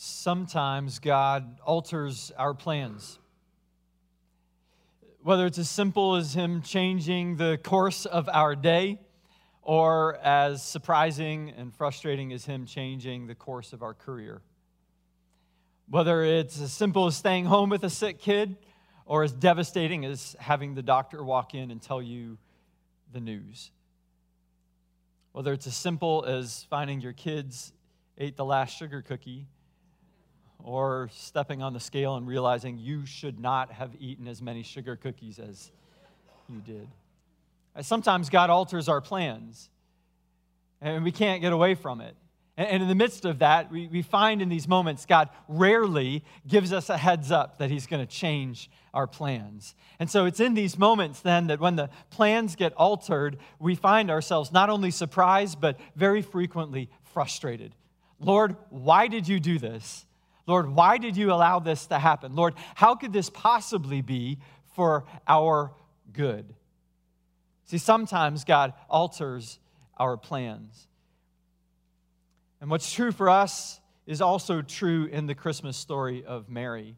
sometimes God alters our plans. Whether it's as simple as Him changing the course of our day, or as surprising and frustrating as Him changing the course of our career. Whether it's as simple as staying home with a sick kid, or as devastating as having the doctor walk in and tell you the news. Whether it's as simple as finding your kids ate the last sugar cookie or stepping on the scale and realizing you should not have eaten as many sugar cookies as you did. Sometimes God alters our plans, and we can't get away from it. And in the midst of that, we, find in these moments, God rarely gives us a heads up that He's going to change our plans. And so it's in these moments then that when the plans get altered, we find ourselves not only surprised, but very frequently frustrated. Lord, why did you do this? Lord, why did you allow this to happen? Lord, how could this possibly be for our good? See, sometimes God alters our plans. And what's true for us is also true in the Christmas story of Mary.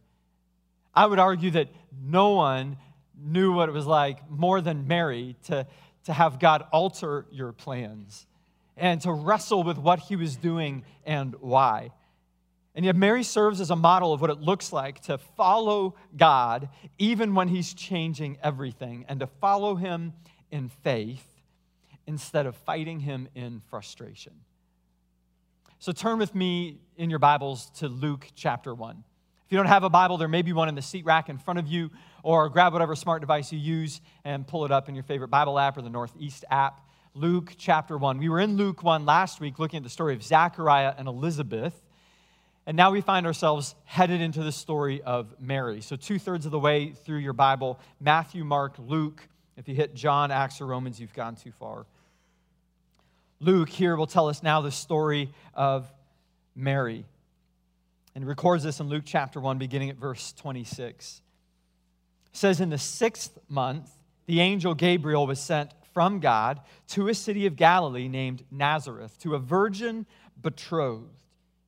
I would argue that no one knew what it was like more than Mary to, to have God alter your plans and to wrestle with what he was doing and why. And yet, Mary serves as a model of what it looks like to follow God even when He's changing everything, and to follow Him in faith instead of fighting Him in frustration. So, turn with me in your Bibles to Luke chapter 1. If you don't have a Bible, there may be one in the seat rack in front of you, or grab whatever smart device you use and pull it up in your favorite Bible app or the Northeast app. Luke chapter 1. We were in Luke 1 last week looking at the story of Zachariah and Elizabeth. And now we find ourselves headed into the story of Mary. So, two thirds of the way through your Bible Matthew, Mark, Luke. If you hit John, Acts, or Romans, you've gone too far. Luke here will tell us now the story of Mary. And records this in Luke chapter 1, beginning at verse 26. It says, In the sixth month, the angel Gabriel was sent from God to a city of Galilee named Nazareth, to a virgin betrothed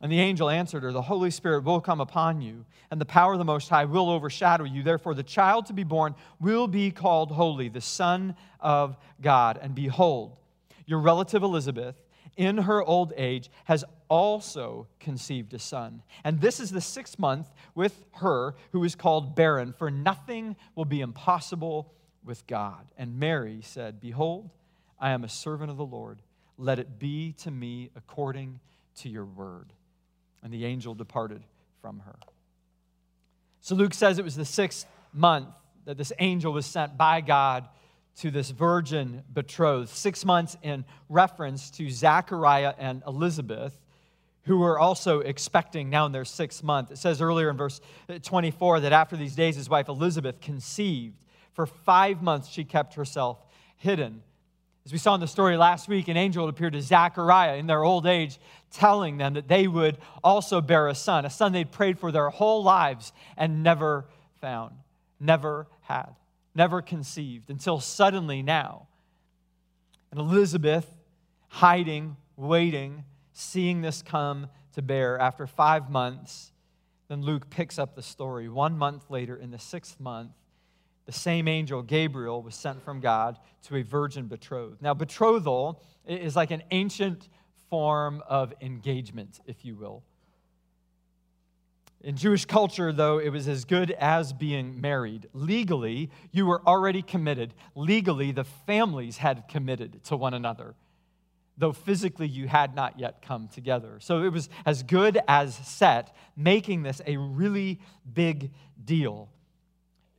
And the angel answered her, The Holy Spirit will come upon you, and the power of the Most High will overshadow you. Therefore, the child to be born will be called Holy, the Son of God. And behold, your relative Elizabeth, in her old age, has also conceived a son. And this is the sixth month with her who is called barren, for nothing will be impossible with God. And Mary said, Behold, I am a servant of the Lord. Let it be to me according to your word. And the angel departed from her. So Luke says it was the sixth month that this angel was sent by God to this virgin betrothed. Six months in reference to Zachariah and Elizabeth, who were also expecting now in their sixth month. It says earlier in verse 24 that after these days, his wife Elizabeth conceived. For five months, she kept herself hidden. As we saw in the story last week, an angel appeared to Zachariah in their old age, telling them that they would also bear a son, a son they'd prayed for their whole lives and never found, never had, never conceived, until suddenly now. And Elizabeth, hiding, waiting, seeing this come to bear after five months, then Luke picks up the story. One month later, in the sixth month, the same angel, Gabriel, was sent from God to a virgin betrothed. Now, betrothal is like an ancient form of engagement, if you will. In Jewish culture, though, it was as good as being married. Legally, you were already committed. Legally, the families had committed to one another. though physically you had not yet come together. So it was as good as set, making this a really big deal.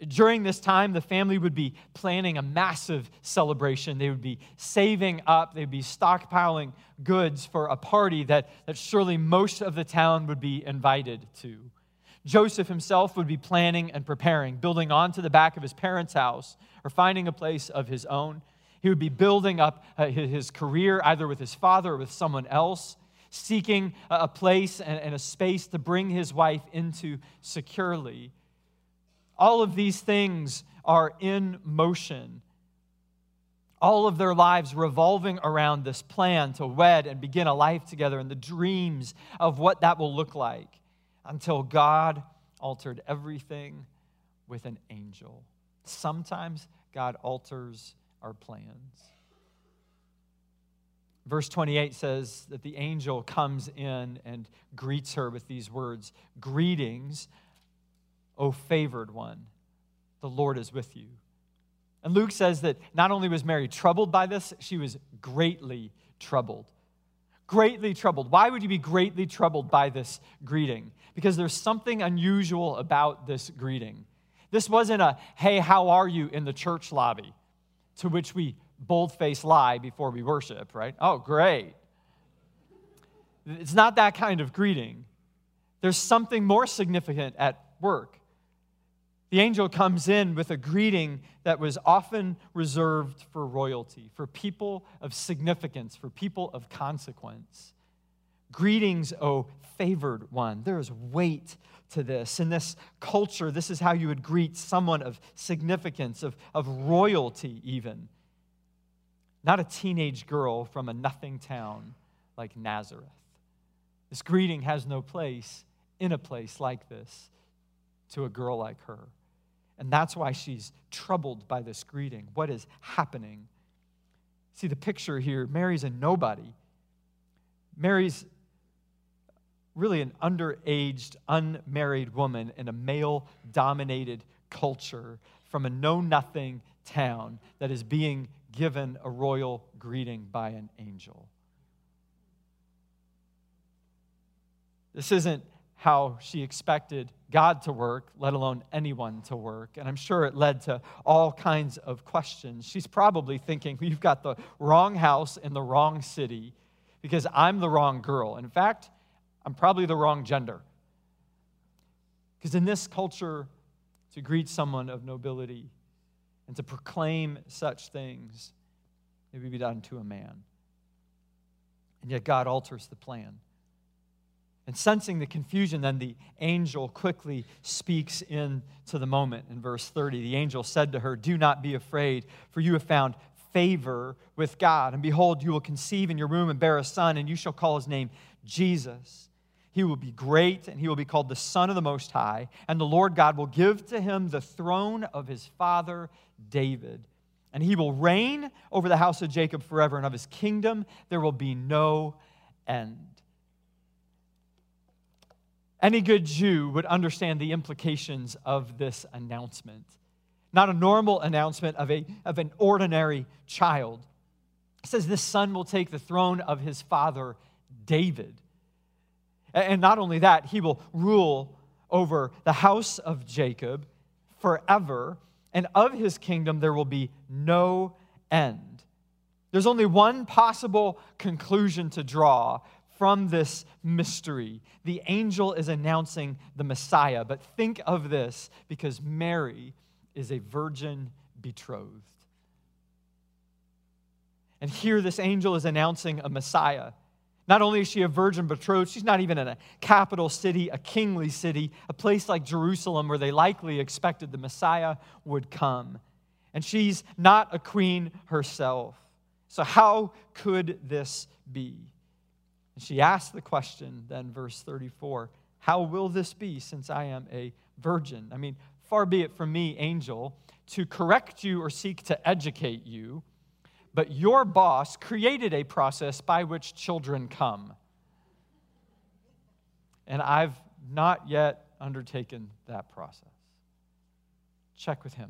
During this time, the family would be planning a massive celebration. They would be saving up, they'd be stockpiling goods for a party that, that surely most of the town would be invited to. Joseph himself would be planning and preparing, building onto the back of his parents' house or finding a place of his own. He would be building up uh, his career either with his father or with someone else, seeking a place and a space to bring his wife into securely. All of these things are in motion. All of their lives revolving around this plan to wed and begin a life together and the dreams of what that will look like until God altered everything with an angel. Sometimes God alters our plans. Verse 28 says that the angel comes in and greets her with these words Greetings, O favored one, the Lord is with you. And Luke says that not only was Mary troubled by this, she was greatly troubled. Greatly troubled. Why would you be greatly troubled by this greeting? Because there's something unusual about this greeting. This wasn't a, hey, how are you in the church lobby, to which we bold-faced lie before we worship, right? Oh, great. It's not that kind of greeting. There's something more significant at work. The angel comes in with a greeting that was often reserved for royalty, for people of significance, for people of consequence. Greetings, O favored one. There is weight to this. In this culture, this is how you would greet someone of significance, of, of royalty, even. Not a teenage girl from a nothing town like Nazareth. This greeting has no place in a place like this to a girl like her. And that's why she's troubled by this greeting. What is happening? See the picture here Mary's a nobody. Mary's really an underaged, unmarried woman in a male dominated culture from a know nothing town that is being given a royal greeting by an angel. This isn't how she expected God to work, let alone anyone to work. And I'm sure it led to all kinds of questions. She's probably thinking, You've got the wrong house in the wrong city because I'm the wrong girl. In fact, I'm probably the wrong gender. Because in this culture, to greet someone of nobility and to proclaim such things, it would be done to a man. And yet God alters the plan. And sensing the confusion, then the angel quickly speaks into the moment. In verse 30, the angel said to her, Do not be afraid, for you have found favor with God. And behold, you will conceive in your womb and bear a son, and you shall call his name Jesus. He will be great, and he will be called the Son of the Most High. And the Lord God will give to him the throne of his father David. And he will reign over the house of Jacob forever, and of his kingdom there will be no end. Any good Jew would understand the implications of this announcement. Not a normal announcement of, a, of an ordinary child. It says, This son will take the throne of his father David. And not only that, he will rule over the house of Jacob forever, and of his kingdom there will be no end. There's only one possible conclusion to draw from this mystery. The angel is announcing the Messiah, but think of this because Mary is a virgin betrothed. And here, this angel is announcing a Messiah. Not only is she a virgin betrothed, she's not even in a capital city, a kingly city, a place like Jerusalem where they likely expected the Messiah would come. And she's not a queen herself. So, how could this be? She asked the question, then, verse 34 How will this be since I am a virgin? I mean, far be it from me, angel, to correct you or seek to educate you, but your boss created a process by which children come. And I've not yet undertaken that process. Check with him.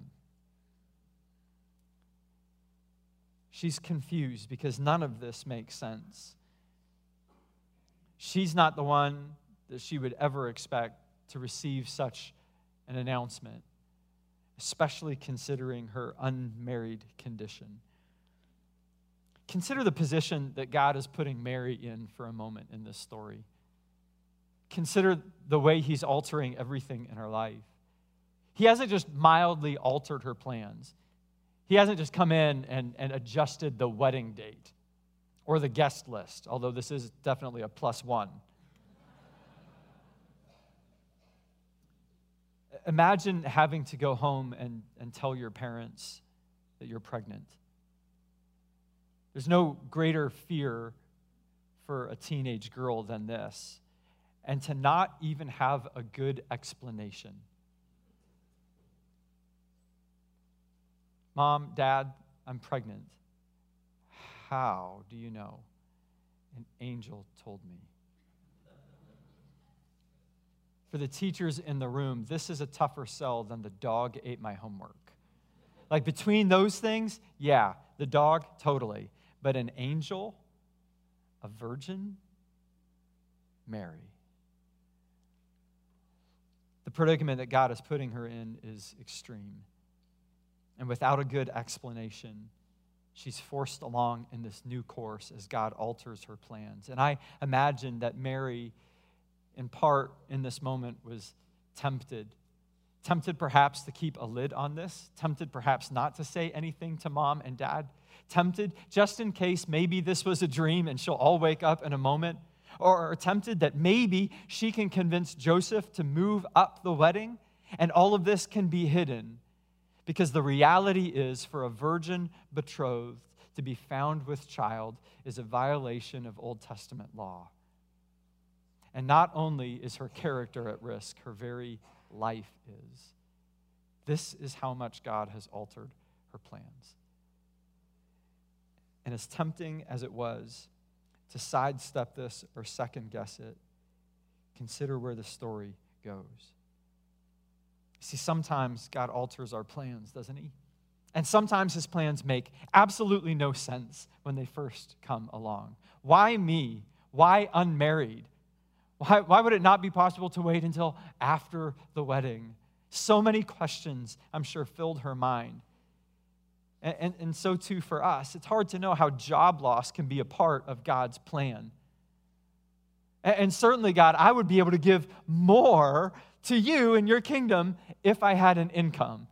She's confused because none of this makes sense. She's not the one that she would ever expect to receive such an announcement, especially considering her unmarried condition. Consider the position that God is putting Mary in for a moment in this story. Consider the way He's altering everything in her life. He hasn't just mildly altered her plans, He hasn't just come in and, and adjusted the wedding date or the guest list, although this is definitely a plus one. Imagine having to go home and, and tell your parents that you're pregnant. There's no greater fear for a teenage girl than this, and to not even have a good explanation. Mom, Dad, I'm pregnant. How do you know? An angel told me. For the teachers in the room, this is a tougher sell than the dog ate my homework. Like between those things, yeah, the dog, totally. But an angel, a virgin, Mary. The predicament that God is putting her in is extreme. And without a good explanation, she's forced along in this new course as God alters her plans. And I imagine that Mary, in part in this moment, was tempted. Tempted perhaps to keep a lid on this, tempted perhaps not to say anything to mom and dad, tempted just in case maybe this was a dream and she'll all wake up in a moment, or tempted that maybe she can convince Joseph to move up the wedding and all of this can be hidden because the reality is, for a virgin betrothed to be found with child is a violation of Old Testament law. And not only is her character at risk, her very life is. This is how much God has altered her plans. And as tempting as it was to sidestep this or second guess it, consider where the story goes. See, sometimes God alters our plans, doesn't He? And sometimes His plans make absolutely no sense when they first come along. Why me? Why unmarried? Why, why would it not be possible to wait until after the wedding? So many questions, I'm sure, filled her mind. And, and, and, so too for us. It's hard to know how job loss can be a part of God's plan. And, certainly, God, I would be able to give more to you and your kingdom if I had an income.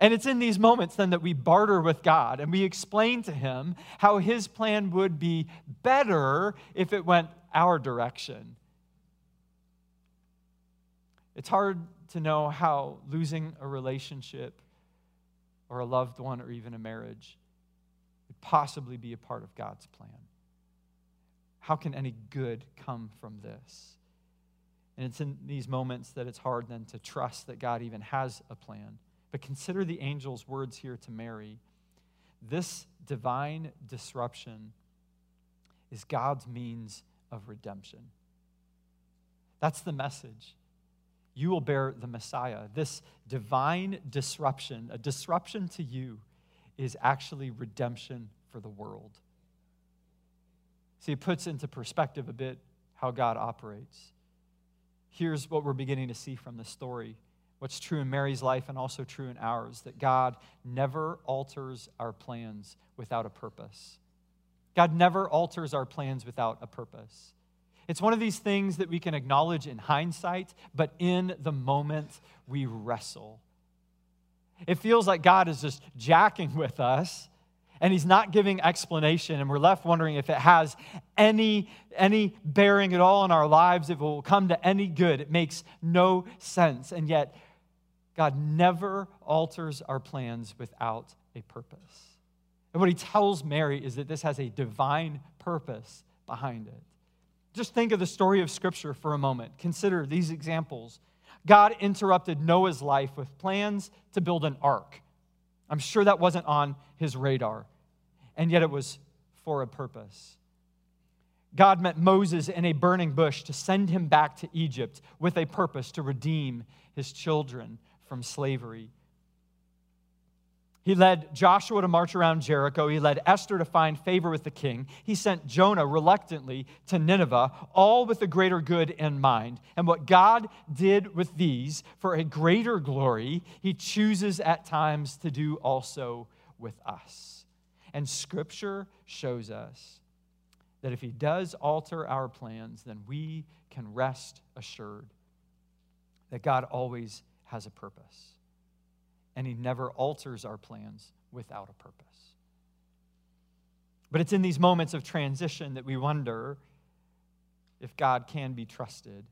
And it's in these moments then that we barter with God and we explain to Him how His plan would be better if it went our direction. It's hard to know how losing a relationship or a loved one or even a marriage could possibly be a part of God's plan. How can any good come from this? And it's in these moments that it's hard then to trust that God even has a plan. But consider the angel's words here to Mary. This divine disruption is God's means of redemption. That's the message. You will bear the Messiah. This divine disruption, a disruption to you, is actually redemption for the world. See, it puts into perspective a bit how God operates here's what we're beginning to see from the story what's true in Mary's life and also true in ours that God never alters our plans without a purpose. God never alters our plans without a purpose. It's one of these things that we can acknowledge in hindsight, but in the moment we wrestle. It feels like God is just jacking with us and he's not giving explanation. And we're left wondering if it has any any bearing at all in our lives if it will come to any good. It makes no sense. And yet god never alters our plans without a purpose. And what he tells mary is that this has a divine purpose behind it. Just think of the story of scripture for a moment. Consider these examples. God interrupted noah's life with plans to build an ark I'm sure that wasn't on his radar, and yet it was for a purpose. God met Moses in a burning bush to send him back to Egypt with a purpose to redeem his children from slavery. He led Joshua to march around Jericho. He led Esther to find favor with the king. He sent Jonah reluctantly to Nineveh, all with a greater good in mind. And what God did with these for a greater glory, he chooses at times to do also with us. And scripture shows us that if he does alter our plans, then we can rest assured that God always has a purpose and He never alters our plans without a purpose. But it's in these moments of transition that we wonder if God can be trusted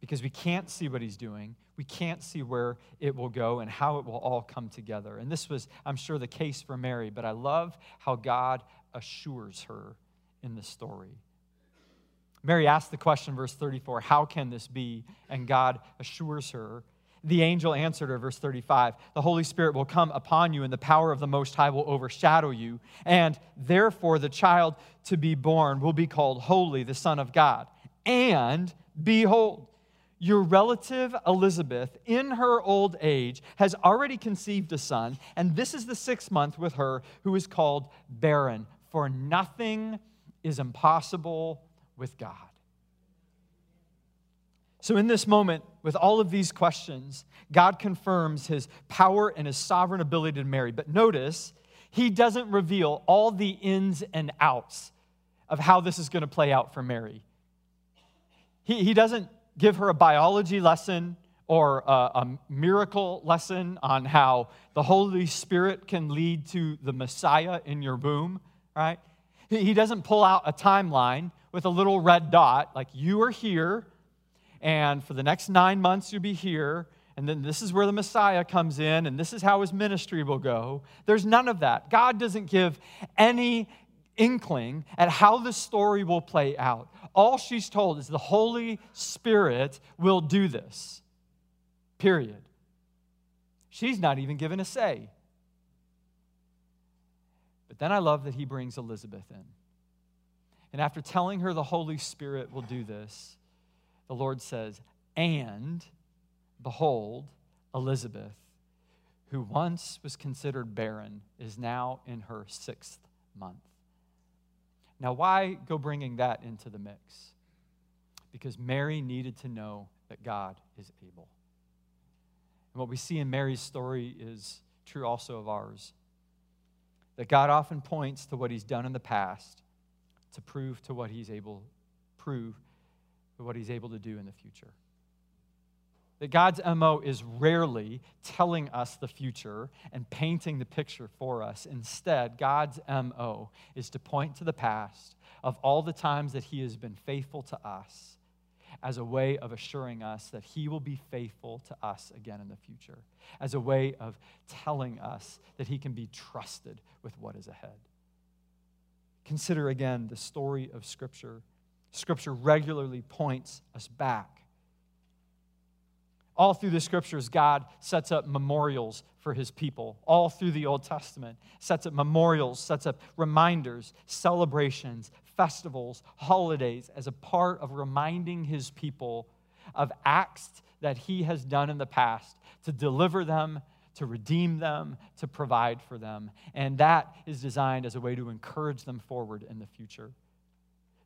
because we can't see what He's doing. We can't see where it will go and how it will all come together. And this was, I'm sure, the case for Mary, but I love how God assures her in the story. Mary asked the question, verse 34, How can this be? And God assures her the angel answered her, verse 35 The Holy Spirit will come upon you, and the power of the Most High will overshadow you. And therefore, the child to be born will be called Holy, the Son of God. And behold, your relative Elizabeth, in her old age, has already conceived a son, and this is the sixth month with her who is called barren, for nothing is impossible with God. So, in this moment, with all of these questions, God confirms his power and his sovereign ability to Mary. But notice, he doesn't reveal all the ins and outs of how this is going to play out for Mary. He, he doesn't give her a biology lesson or a, a, miracle lesson on how the Holy Spirit can lead to the Messiah in your womb, right? He, he doesn't pull out a timeline with a little red dot, like you are here and for the next nine months you'll be here, and then this is where the Messiah comes in, and this is how his ministry will go. There's none of that. God doesn't give any inkling at how the story will play out. All she's told is the Holy Spirit will do this. Period. She's not even given a say. But then I love that he brings Elizabeth in. And after telling her the Holy Spirit will do this, the Lord says, And behold, Elizabeth, who once was considered barren, is now in her sixth month. Now, why go bringing that into the mix? Because Mary needed to know that God is able. And what we see in Mary's story is true also of ours that God often points to what he's done in the past to prove to what he's able prove what he's able to do in the future. That God's MO is rarely telling us the future and painting the picture for us. Instead, God's MO is to point to the past of all the times that he has been faithful to us as a way of assuring us that he will be faithful to us again in the future, as a way of telling us that he can be trusted with what is ahead. Consider again the story of Scripture Scripture regularly points us back. All through the scriptures, God sets up memorials for his people. All through the Old Testament, sets up memorials, sets up reminders, celebrations, festivals, holidays as a part of reminding his people of acts that he has done in the past to deliver them, to redeem them, to provide for them. And that is designed as a way to encourage them forward in the future.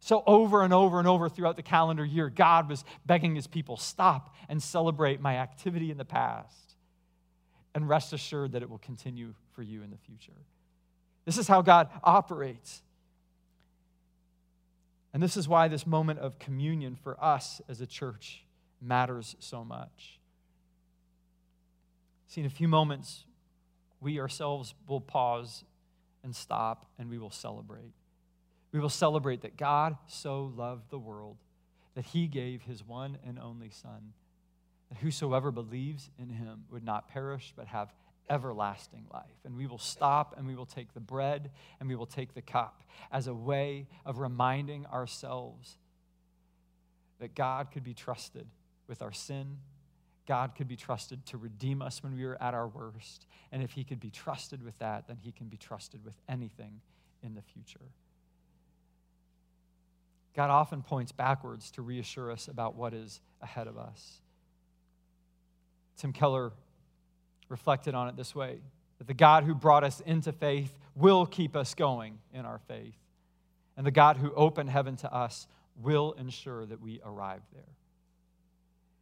So, over and over and over throughout the calendar year, God was begging his people stop and celebrate my activity in the past. And rest assured that it will continue for you in the future. This is how God operates. And this is why this moment of communion for us as a church matters so much. See, in a few moments, we ourselves will pause and stop and we will celebrate. We will celebrate that God so loved the world that he gave his one and only Son, that whosoever believes in him would not perish but have everlasting life. And we will stop and we will take the bread and we will take the cup as a way of reminding ourselves that God could be trusted with our sin. God could be trusted to redeem us when we were at our worst. And if he could be trusted with that, then he can be trusted with anything in the future. God often points backwards to reassure us about what is ahead of us. Tim Keller reflected on it this way that the God who brought us into faith will keep us going in our faith. And the God who opened heaven to us will ensure that we arrive there.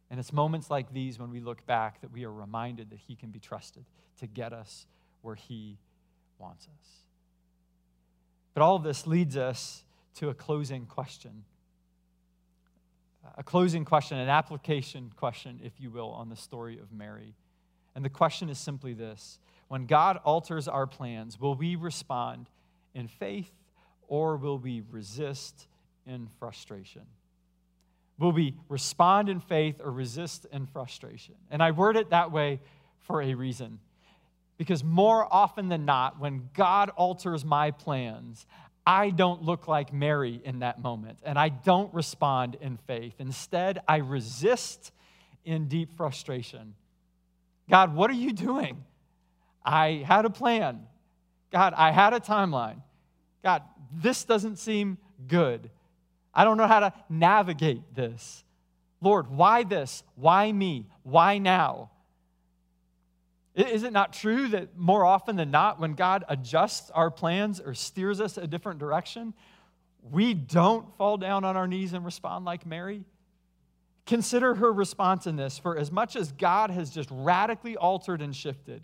And it's moments like these when we look back that we are reminded that He can be trusted to get us where He wants us. But all of this leads us to a closing question. A closing question, an application question, if you will, on the story of Mary. And the question is simply this When God alters our plans, will we respond in faith or will we resist in frustration? Will we respond in faith or resist in frustration? And I word it that way for a reason. Because more often than not, when God alters my plans, I don't look like Mary in that moment, and I don't respond in faith. Instead, I resist in deep frustration. God, what are you doing? I had a plan. God, I had a timeline. God, this doesn't seem good. I don't know how to navigate this. Lord, why this? Why me? Why now? Is it not true that more often than not, when God adjusts our plans or steers us a different direction, we don't fall down on our knees and respond like Mary? Consider her response in this, for as much as God has just radically altered and shifted,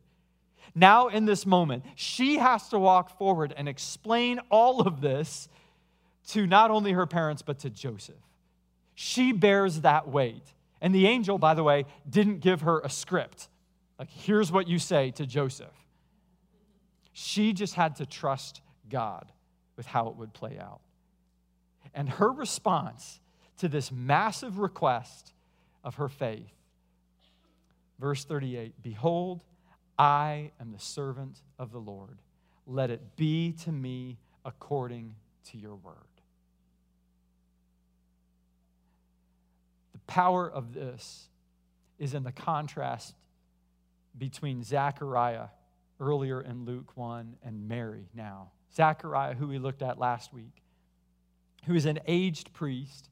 now in this moment, she has to walk forward and explain all of this to not only her parents, but to Joseph. She bears that weight. And the angel, by the way, didn't give her a script. Like, here's what you say to Joseph. She just had to trust God with how it would play out. And her response to this massive request of her faith, verse 38 Behold, I am the servant of the Lord. Let it be to me according to your word. The power of this is in the contrast between Zechariah earlier in Luke 1 and Mary now. Zechariah, who we looked at last week, who is an aged priest,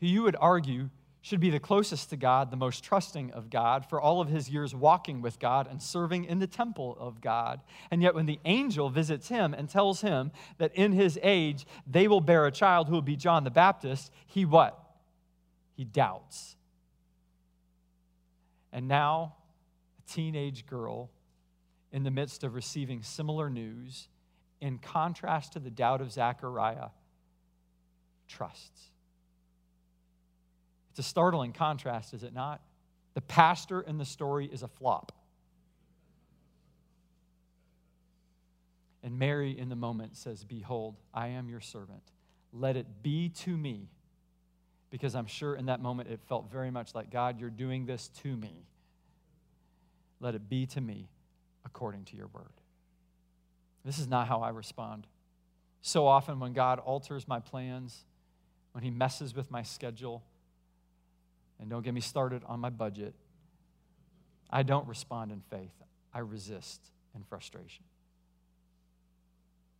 who you would argue should be the closest to God, the most trusting of God, for all of his years walking with God and serving in the temple of God. And yet, when the angel visits him and tells him that in his age they will bear a child who will be John the Baptist, he what? He doubts. And now teenage girl in the midst of receiving similar news, in contrast to the doubt of Zechariah, trusts. It's a startling contrast, is it not? The pastor in the story is a flop. And Mary, in the moment, says, Behold, I am your servant. Let it be to me. Because I'm sure in that moment it felt very much like, God, you're doing this to me. Let it be to me according to your word. This is not how I respond. So often, when God alters my plans, when He messes with my schedule, and don't get me started on my budget, I don't respond in faith. I resist in frustration.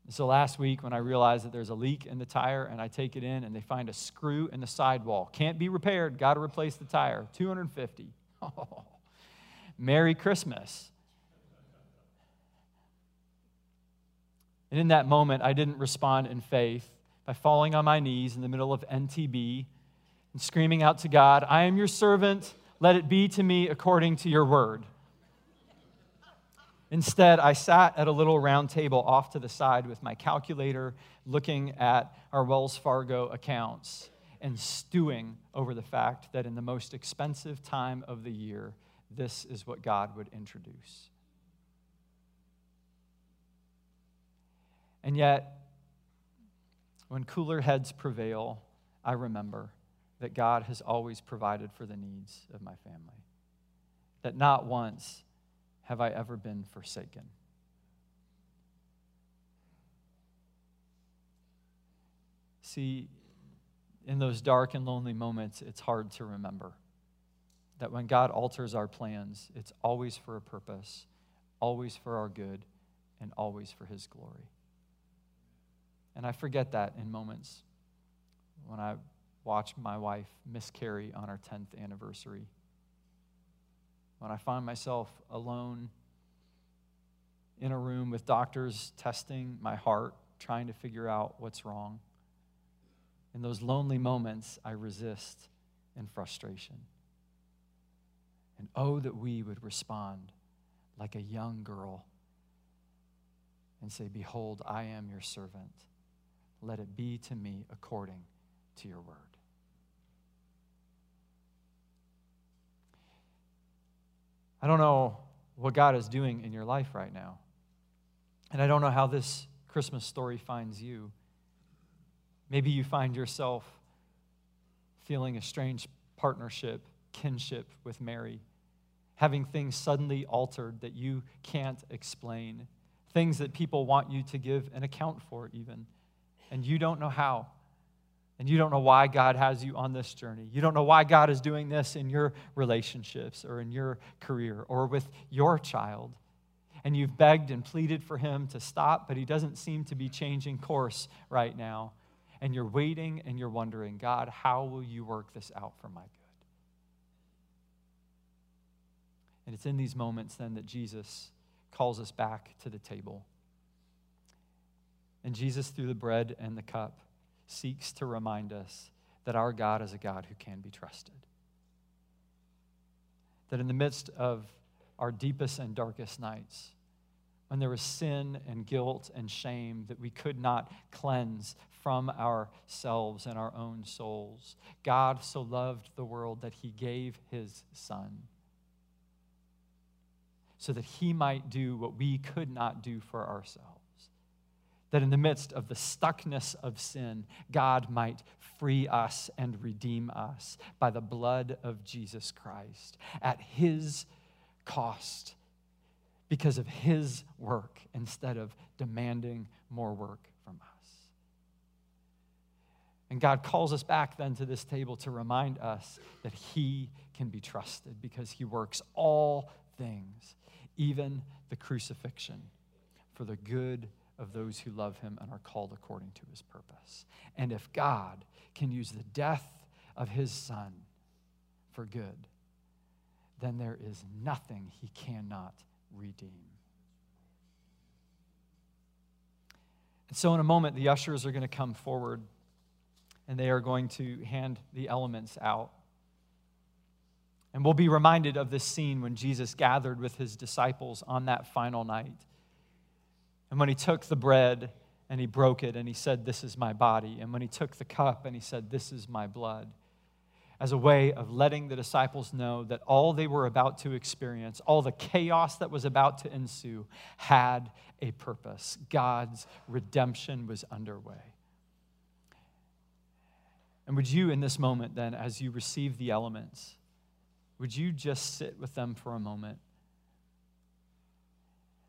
And so last week, when I realized that there's a leak in the tire and I take it in and they find a screw in the sidewall, can't be repaired, got to replace the tire, 250. Oh, Merry Christmas. And in that moment, I didn't respond in faith by falling on my knees in the middle of NTB and screaming out to God, I am your servant. Let it be to me according to your word. Instead, I sat at a little round table off to the side with my calculator, looking at our Wells Fargo accounts and stewing over the fact that in the most expensive time of the year, this is what God would introduce. And yet, when cooler heads prevail, I remember that God has always provided for the needs of my family. That not once have I ever been forsaken. See, in those dark and lonely moments, it's hard to remember that when God alters our plans, it's always for a purpose, always for our good, and always for His glory. And I forget that in moments when I watch my wife miscarry on our 10th anniversary. When I find myself alone in a room with doctors testing my heart, trying to figure out what's wrong. In those lonely moments, I resist in frustration. And oh, that we would respond like a young girl and say, Behold, I am your servant. Let it be to me according to your word. I don't know what God is doing in your life right now. And I don't know how this Christmas story finds you. Maybe you find yourself feeling a strange partnership, kinship with Mary, having things suddenly altered that you can't explain, things that people want you to give an account for, even, and you don't know how. And you don't know why God has you on this journey. You don't know why God is doing this in your relationships or in your career or with your child. And you've begged and pleaded for Him to stop, but He doesn't seem to be changing course right now. And you're waiting and you're wondering, God, how will you work this out for my good? And it's in these moments then that Jesus calls us back to the table. And Jesus, through the bread and the cup, seeks to remind us that our God is a God who can be trusted. That in the midst of our deepest and darkest nights, when there was sin and guilt and shame that we could not cleanse from ourselves and our own souls, God so loved the world that he gave his Son so that he might do what we could not do for ourselves that in the midst of the stuckness of sin, God might free us and redeem us by the blood of Jesus Christ at his cost because of his work instead of demanding more work from us. And God calls us back then to this table to remind us that he can be trusted because he works all things, even the crucifixion, for the good of those who love him and are called according to his purpose. And if God can use the death of his son for good, then there is nothing he cannot redeem. And so, in a moment, the ushers are going to come forward and they are going to hand the elements out. And we'll be reminded of this scene when Jesus gathered with his disciples on that final night. And when he took the bread and he broke it and he said, This is my body. And when he took the cup and he said, This is my blood, as a way of letting the disciples know that all they were about to experience, all the chaos that was about to ensue, had a purpose. God's redemption was underway. And would you, in this moment, then, as you receive the elements, would you just sit with them for a moment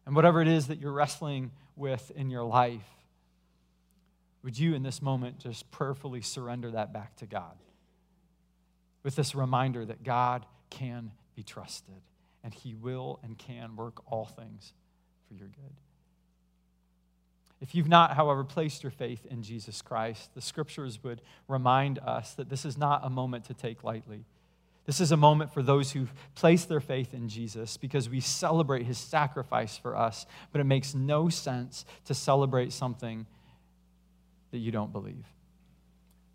and whatever it is that you're wrestling with in your life, would you in this moment just prayerfully surrender that back to God? With this reminder that God can be trusted and He will and can work all things for your good. If you've not, however, placed your faith in Jesus Christ, the scriptures would remind us that this is not a moment to take lightly. This is a moment for those who place their faith in Jesus because we celebrate his sacrifice for us, but it makes no sense to celebrate something that you don't believe.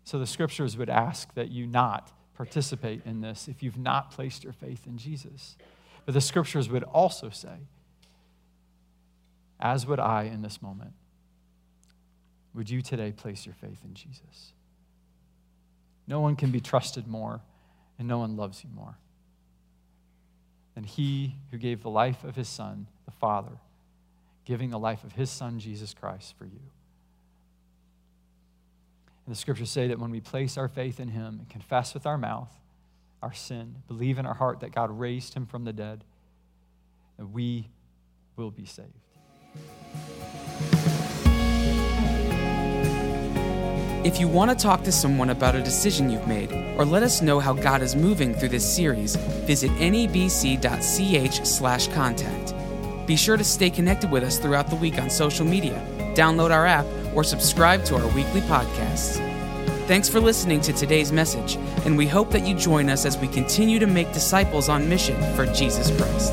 So the scriptures would ask that you not participate in this if you've not placed your faith in Jesus. But the scriptures would also say, as would I in this moment, would you today place your faith in Jesus? No one can be trusted more and no one loves you more than he who gave the life of his son, the Father, giving the life of his son, Jesus Christ, for you. And the scriptures say that when we place our faith in him and confess with our mouth our sin, believe in our heart that God raised him from the dead, that we will be saved. If you want to talk to someone about a decision you've made, or let us know how God is moving through this series, visit nebc.ch/slash contact. Be sure to stay connected with us throughout the week on social media, download our app, or subscribe to our weekly podcasts. Thanks for listening to today's message, and we hope that you join us as we continue to make disciples on mission for Jesus Christ.